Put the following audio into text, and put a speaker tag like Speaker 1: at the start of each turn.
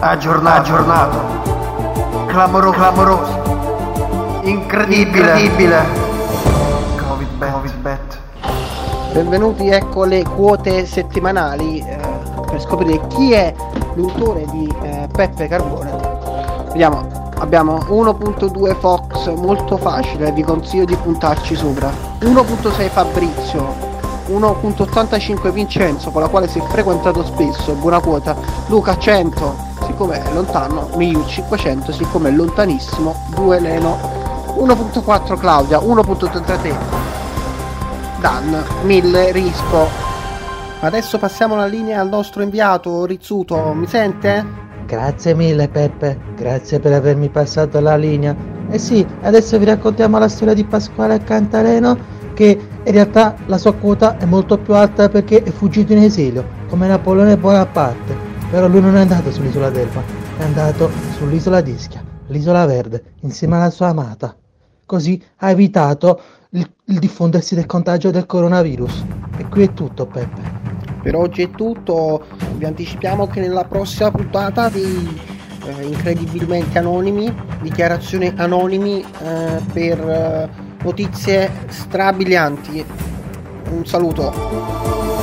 Speaker 1: aggiornato, aggiornato. Clamoro, clamoroso. Incredibile, incredibile. Covid bet. Covid bet.
Speaker 2: Benvenuti, ecco le quote settimanali eh, per scoprire chi è l'autore di eh, Peppe Carbone. Vediamo, abbiamo 1.2 Fox, molto facile, vi consiglio di puntarci sopra. 1.6 Fabrizio, 1.85 Vincenzo, con la quale si è frequentato spesso, buona quota. Luca 100, siccome è lontano, Miu 500, siccome è lontanissimo, 2 Leno. 1.4 Claudia, 1.33 Dan, 1000 Risco. Adesso passiamo la linea al nostro inviato Rizzuto, mi sente?
Speaker 3: Grazie mille Peppe, grazie per avermi passato la linea. E sì, adesso vi raccontiamo la storia di Pasquale Cantareno che in realtà la sua quota è molto più alta perché è fuggito in esilio, come Napoleone Bonaparte. Però lui non è andato sull'isola d'Elba, è andato sull'isola d'Ischia, l'isola verde, insieme alla sua amata. Così ha evitato il, il diffondersi del contagio del coronavirus. E qui è tutto, Peppe.
Speaker 2: Per oggi è tutto, vi anticipiamo che nella prossima puntata di eh, Incredibilmente Anonimi, dichiarazioni anonimi eh, per eh, notizie strabilianti. Un saluto.